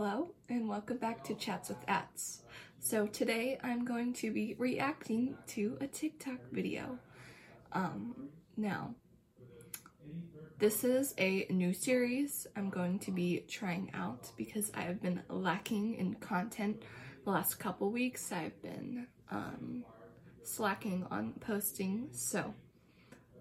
Hello and welcome back to Chats with Ats. So today I'm going to be reacting to a TikTok video. Um, now, this is a new series I'm going to be trying out because I have been lacking in content the last couple weeks. I've been um, slacking on posting, so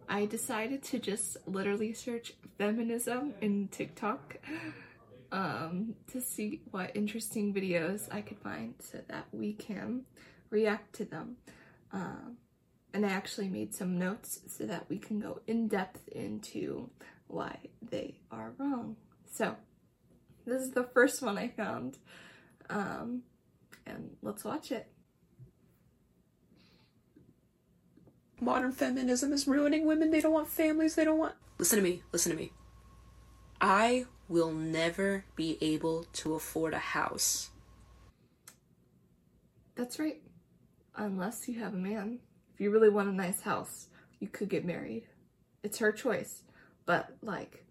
I decided to just literally search feminism in TikTok um, to see what interesting videos I could find so that we can react to them. Um, and I actually made some notes so that we can go in depth into why they are wrong. So, this is the first one I found. Um, and let's watch it. Modern feminism is ruining women. They don't want families. They don't want. Listen to me. Listen to me. I will never be able to afford a house. That's right. Unless you have a man. If you really want a nice house, you could get married. It's her choice. But, like,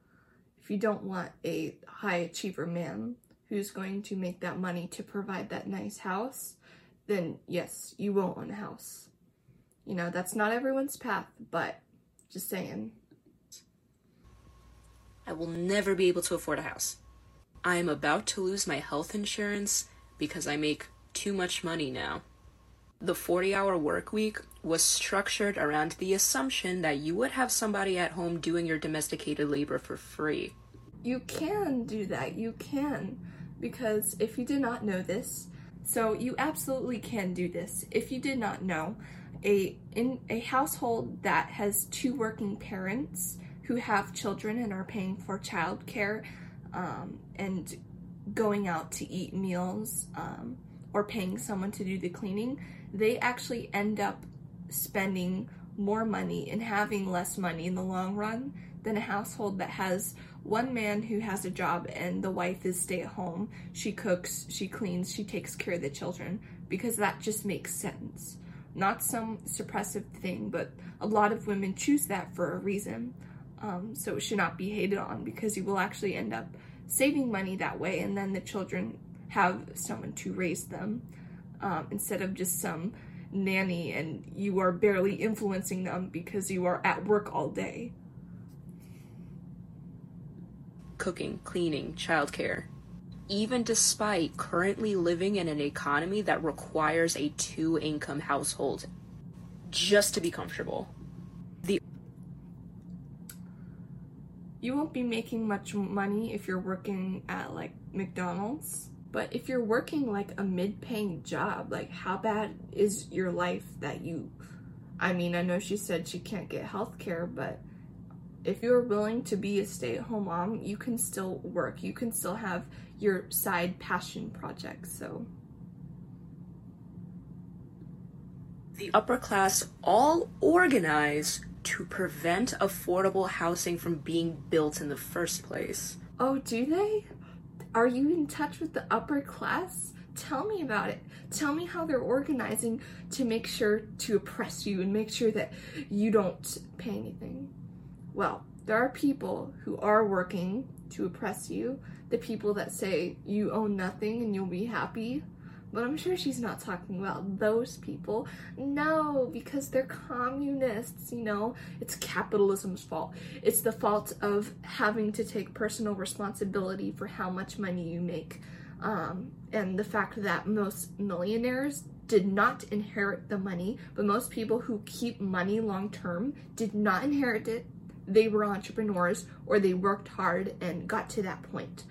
if you don't want a high achiever man who's going to make that money to provide that nice house, then yes, you won't own a house. You know, that's not everyone's path, but just saying. I will never be able to afford a house. I am about to lose my health insurance because I make too much money now. The 40 hour work week was structured around the assumption that you would have somebody at home doing your domesticated labor for free. You can do that. You can. Because if you did not know this, so you absolutely can do this. If you did not know, a in a household that has two working parents who have children and are paying for childcare um, and going out to eat meals um, or paying someone to do the cleaning, they actually end up spending more money and having less money in the long run than a household that has one man who has a job and the wife is stay at home. She cooks, she cleans, she takes care of the children because that just makes sense. Not some suppressive thing, but a lot of women choose that for a reason. Um, so it should not be hated on because you will actually end up saving money that way and then the children have someone to raise them um, instead of just some nanny and you are barely influencing them because you are at work all day. Cooking, cleaning, childcare. Even despite currently living in an economy that requires a two income household just to be comfortable. You won't be making much money if you're working at like McDonald's. But if you're working like a mid paying job, like how bad is your life that you. I mean, I know she said she can't get health care, but if you're willing to be a stay at home mom, you can still work. You can still have your side passion projects. So. The upper class all organize to prevent affordable housing from being built in the first place. Oh, do they? Are you in touch with the upper class? Tell me about it. Tell me how they're organizing to make sure to oppress you and make sure that you don't pay anything. Well, there are people who are working to oppress you. The people that say you own nothing and you'll be happy but I'm sure she's not talking about those people. No, because they're communists, you know? It's capitalism's fault. It's the fault of having to take personal responsibility for how much money you make. Um, and the fact that most millionaires did not inherit the money, but most people who keep money long term did not inherit it. They were entrepreneurs or they worked hard and got to that point.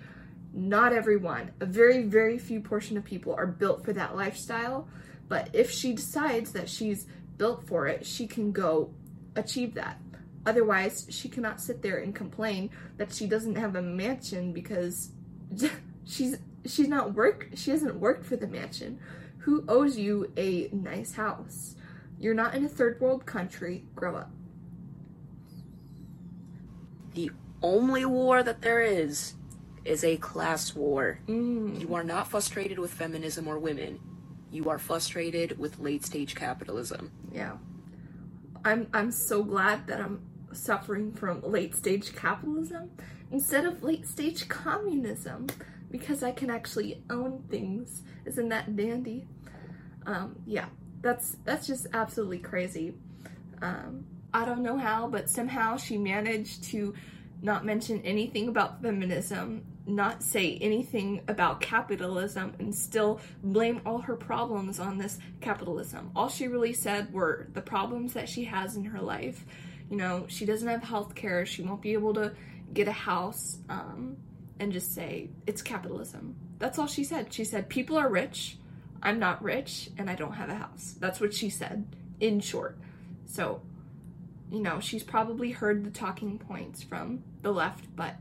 Not everyone, a very, very few portion of people are built for that lifestyle. But if she decides that she's built for it, she can go achieve that. Otherwise, she cannot sit there and complain that she doesn't have a mansion because she's she's not work she hasn't worked for the mansion. Who owes you a nice house? You're not in a third world country. Grow up. The only war that there is is a class war. Mm. You are not frustrated with feminism or women. You are frustrated with late stage capitalism. Yeah. I'm I'm so glad that I'm suffering from late stage capitalism instead of late stage communism. because I can actually own things. Isn't that dandy? Um, yeah, that's that's just absolutely crazy. Um, I don't know how, but somehow she managed to not mention anything about feminism, not say anything about capitalism, and still blame all her problems on this capitalism. All she really said were the problems that she has in her life. You know, she doesn't have health care, she won't be able to get a house, um, and just say it's capitalism. That's all she said. She said, People are rich, I'm not rich, and I don't have a house. That's what she said, in short. So, you know, she's probably heard the talking points from the left, but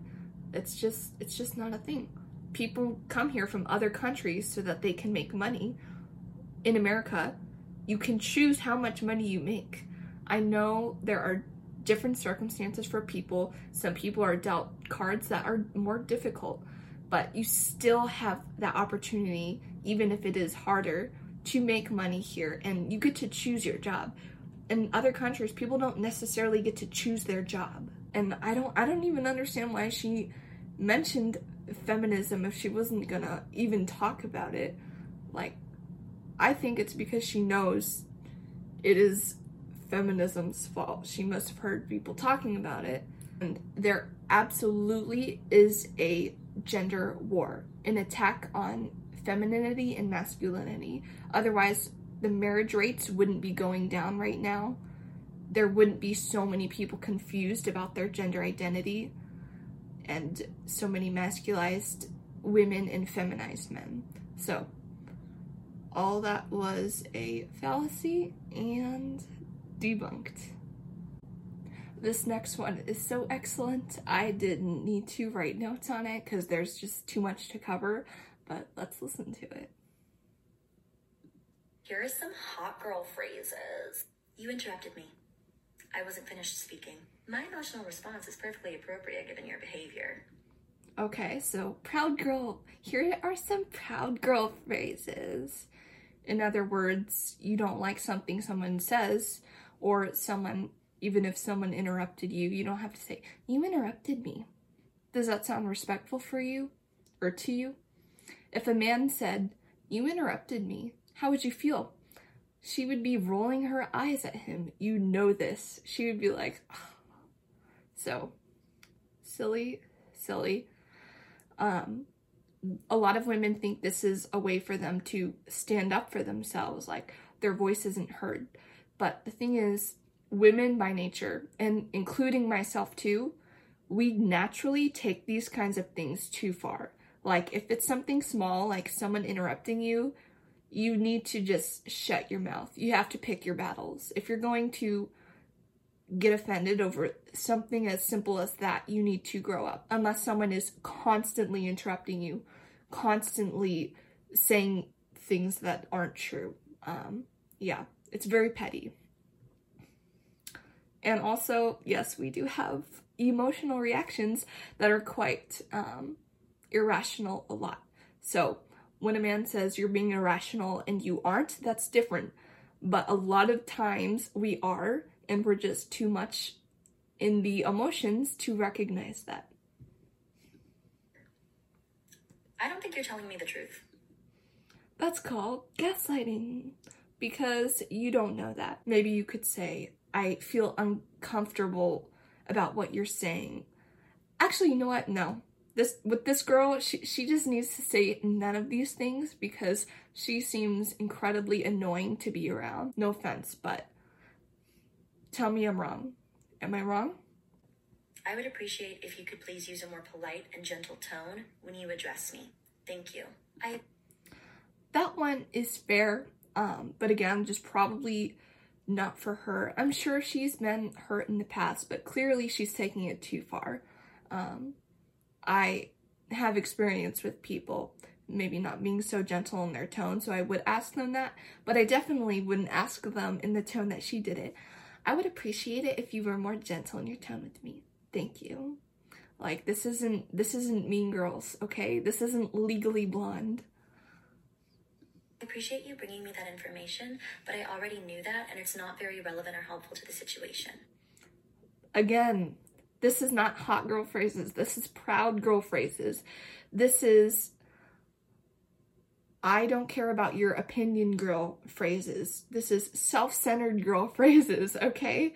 it's just it's just not a thing. People come here from other countries so that they can make money. In America, you can choose how much money you make. I know there are different circumstances for people. Some people are dealt cards that are more difficult, but you still have that opportunity, even if it is harder, to make money here and you get to choose your job in other countries people don't necessarily get to choose their job and i don't i don't even understand why she mentioned feminism if she wasn't gonna even talk about it. Like i think it's because she knows it is feminism's fault. She must have heard people talking about it. And there absolutely is a gender war an attack on femininity and masculinity. Otherwise the marriage rates wouldn't be going down right now. There wouldn't be so many people confused about their gender identity and so many masculized women and feminized men. So, all that was a fallacy and debunked. This next one is so excellent. I didn't need to write notes on it because there's just too much to cover, but let's listen to it. Here are some hot girl phrases. You interrupted me. I wasn't finished speaking. My emotional response is perfectly appropriate given your behavior. Okay, so proud girl. Here are some proud girl phrases. In other words, you don't like something someone says, or someone, even if someone interrupted you, you don't have to say, You interrupted me. Does that sound respectful for you or to you? If a man said, You interrupted me, how would you feel? She would be rolling her eyes at him. You know this. She would be like, oh. so silly, silly. Um, a lot of women think this is a way for them to stand up for themselves, like their voice isn't heard. But the thing is, women by nature, and including myself too, we naturally take these kinds of things too far. Like if it's something small, like someone interrupting you, you need to just shut your mouth. You have to pick your battles. If you're going to get offended over something as simple as that, you need to grow up. Unless someone is constantly interrupting you, constantly saying things that aren't true. Um, yeah, it's very petty. And also, yes, we do have emotional reactions that are quite um, irrational a lot. So, when a man says you're being irrational and you aren't, that's different. But a lot of times we are, and we're just too much in the emotions to recognize that. I don't think you're telling me the truth. That's called gaslighting because you don't know that. Maybe you could say, I feel uncomfortable about what you're saying. Actually, you know what? No, this with this girl, she she just needs to say none of these things because she seems incredibly annoying to be around. No offense, but tell me I'm wrong. Am I wrong? I would appreciate if you could please use a more polite and gentle tone when you address me. Thank you. I That one is fair, um, but again, just probably not for her. I'm sure she's been hurt in the past, but clearly she's taking it too far. Um, I have experience with people maybe not being so gentle in their tone, so I would ask them that, but I definitely wouldn't ask them in the tone that she did it. I would appreciate it if you were more gentle in your tone with me. Thank you. Like this isn't this isn't Mean Girls, okay? This isn't Legally Blonde. I appreciate you bringing me that information, but I already knew that and it's not very relevant or helpful to the situation. Again, this is not hot girl phrases. This is proud girl phrases. This is I don't care about your opinion girl phrases. This is self centered girl phrases, okay?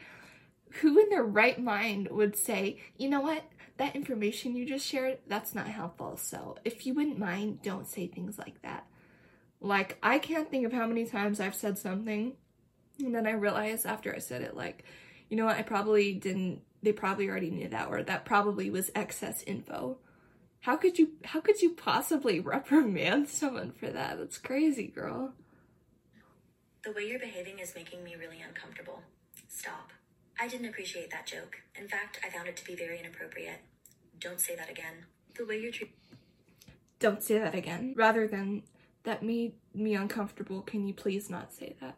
Who in their right mind would say, you know what? That information you just shared, that's not helpful. So if you wouldn't mind, don't say things like that. Like, I can't think of how many times I've said something and then I realized after I said it, like, you know what, I probably didn't, they probably already knew that, or that probably was excess info. How could you, how could you possibly reprimand someone for that? That's crazy, girl. The way you're behaving is making me really uncomfortable. Stop. I didn't appreciate that joke. In fact, I found it to be very inappropriate. Don't say that again. The way you're treating. Don't say that again. Rather than, that made me uncomfortable, can you please not say that?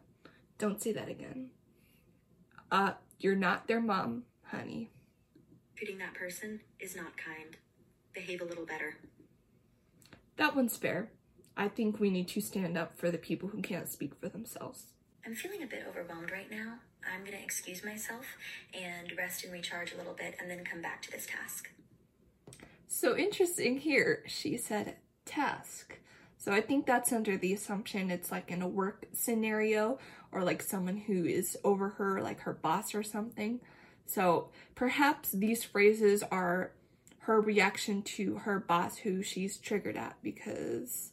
Don't say that again. Uh, you're not their mom, honey. Treating that person is not kind. Behave a little better. That one's fair. I think we need to stand up for the people who can't speak for themselves. I'm feeling a bit overwhelmed right now. I'm gonna excuse myself and rest and recharge a little bit and then come back to this task. So interesting here, she said task. So I think that's under the assumption it's like in a work scenario or like someone who is over her, like her boss or something. So perhaps these phrases are her reaction to her boss who she's triggered at because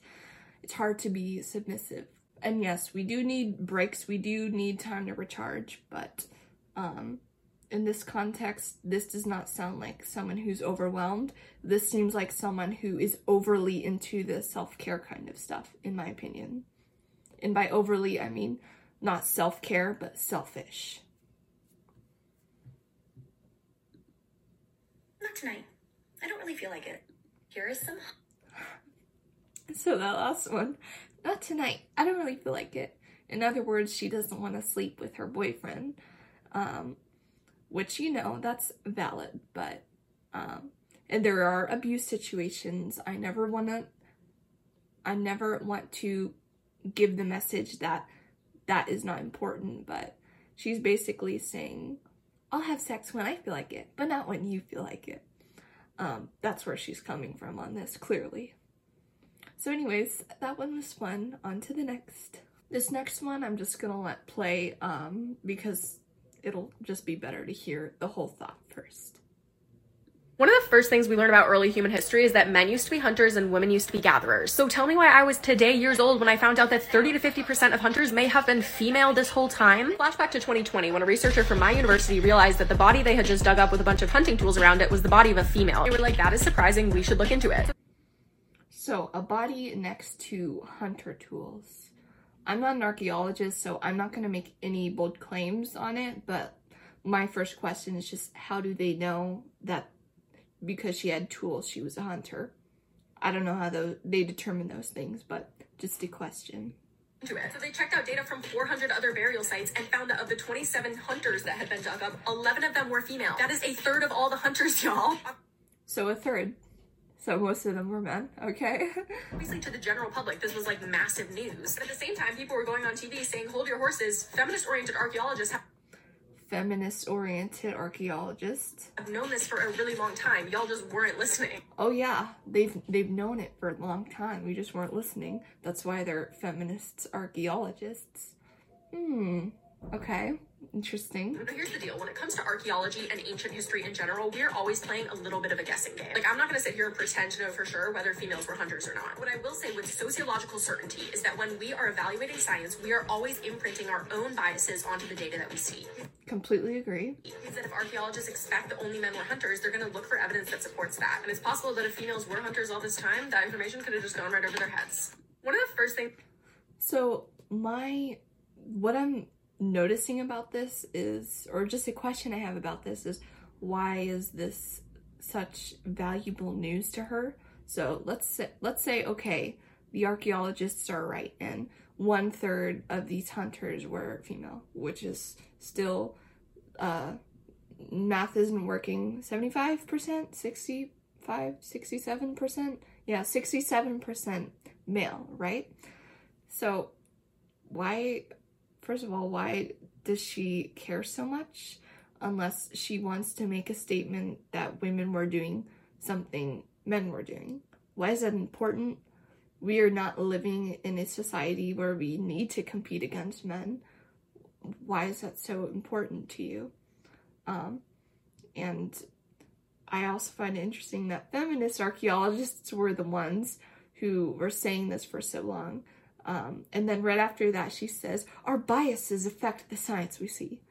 it's hard to be submissive. And yes, we do need breaks, we do need time to recharge, but um in this context, this does not sound like someone who's overwhelmed. This seems like someone who is overly into the self care kind of stuff, in my opinion. And by overly, I mean not self care, but selfish. Not tonight. I don't really feel like it. Here is some. So that last one, not tonight. I don't really feel like it. In other words, she doesn't want to sleep with her boyfriend. Um, which you know that's valid but um and there are abuse situations i never want to i never want to give the message that that is not important but she's basically saying i'll have sex when i feel like it but not when you feel like it. Um that's where she's coming from on this clearly. So anyways that one was fun. On to the next. This next one i'm just gonna let play um because it'll just be better to hear the whole thought first. One of the first things we learn about early human history is that men used to be hunters and women used to be gatherers. So tell me why I was today years old when I found out that 30 to 50% of hunters may have been female this whole time. Flashback to 2020 when a researcher from my university realized that the body they had just dug up with a bunch of hunting tools around it was the body of a female. They were like, that is surprising, we should look into it. So, a body next to hunter tools. I'm not an archaeologist, so I'm not going to make any bold claims on it, but my first question is just how do they know that because she had tools, she was a hunter? I don't know how those, they determine those things, but just a question. So they checked out data from 400 other burial sites and found that of the 27 hunters that had been dug up, 11 of them were female. That is a third of all the hunters, y'all. So a third. So most of them were men, okay? Obviously, to the general public, this was like massive news. But at the same time, people were going on TV saying, hold your horses. Feminist oriented archaeologists have feminist oriented archaeologists I've known this for a really long time. Y'all just weren't listening. Oh yeah, they've they've known it for a long time. We just weren't listening. That's why they're feminists archaeologists. Hmm. Okay. Interesting. But here's the deal when it comes to archaeology and ancient history in general, we're always playing a little bit of a guessing game. Like, I'm not gonna sit here and pretend to know for sure whether females were hunters or not. What I will say with sociological certainty is that when we are evaluating science, we are always imprinting our own biases onto the data that we see. Completely agree. Means that if archaeologists expect that only men were hunters, they're gonna look for evidence that supports that. And it's possible that if females were hunters all this time, that information could have just gone right over their heads. One of the first things. So, my. What I'm noticing about this is, or just a question I have about this is, why is this such valuable news to her? So let's say, let's say, okay, the archaeologists are right, and one third of these hunters were female, which is still, uh, math isn't working. 75%, 65, 67%? Yeah, 67% male, right? So why first of all, why does she care so much unless she wants to make a statement that women were doing something men were doing? Why is that important? we are not living in a society where we need to compete against men. Why is that so important to you? Um, and I also find it interesting that feminist archaeologists were the ones who were saying this for so long. Um, and then right after that, she says, Our biases affect the science we see.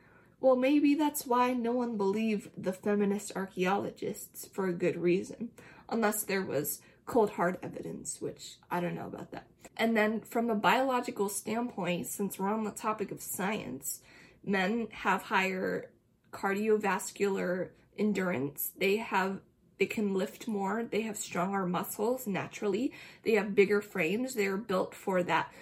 Well, maybe that's why no one believed the feminist archaeologists for a good reason, unless there was cold hard evidence, which I don't know about that. And then, from a biological standpoint, since we're on the topic of science, men have higher cardiovascular endurance. They have they can lift more, they have stronger muscles naturally, they have bigger frames, they're built for that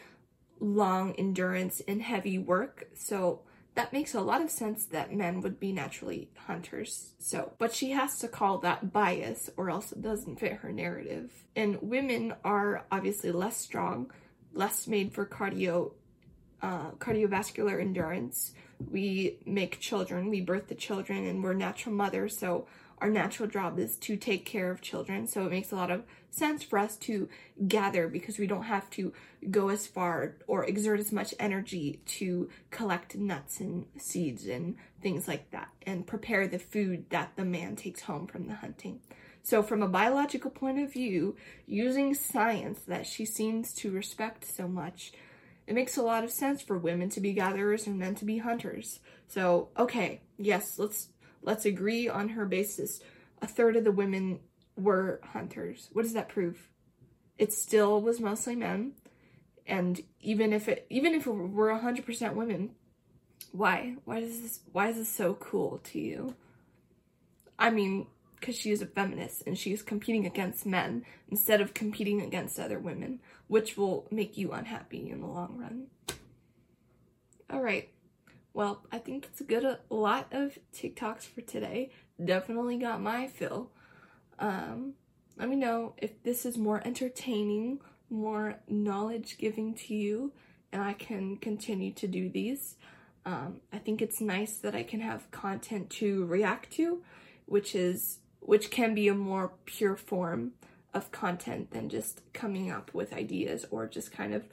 long endurance and heavy work. So that makes a lot of sense that men would be naturally hunters. So, but she has to call that bias or else it doesn't fit her narrative. And women are obviously less strong, less made for cardio uh, cardiovascular endurance. We make children, we birth the children, and we're natural mothers, so our natural job is to take care of children. So it makes a lot of sense for us to gather because we don't have to go as far or exert as much energy to collect nuts and seeds and things like that and prepare the food that the man takes home from the hunting. So, from a biological point of view, using science that she seems to respect so much, it makes a lot of sense for women to be gatherers and men to be hunters. So, okay, yes, let's let's agree on her basis. A third of the women were hunters. What does that prove? It still was mostly men. And even if it even if it were 100% women, why? Why does this why is this so cool to you? I mean, cuz she is a feminist and she is competing against men instead of competing against other women, which will make you unhappy in the long run. All right. Well, I think it's a good a lot of TikToks for today. Definitely got my fill. Um, let me know if this is more entertaining, more knowledge giving to you, and I can continue to do these. Um, I think it's nice that I can have content to react to, which is which can be a more pure form of content than just coming up with ideas or just kind of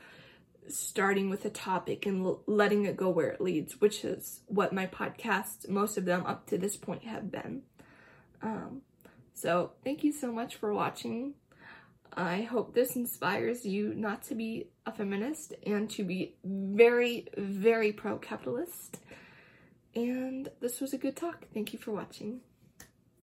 starting with a topic and l- letting it go where it leads, which is what my podcasts, most of them up to this point, have been. Um, so, thank you so much for watching. I hope this inspires you not to be a feminist and to be very, very pro capitalist. And this was a good talk. Thank you for watching.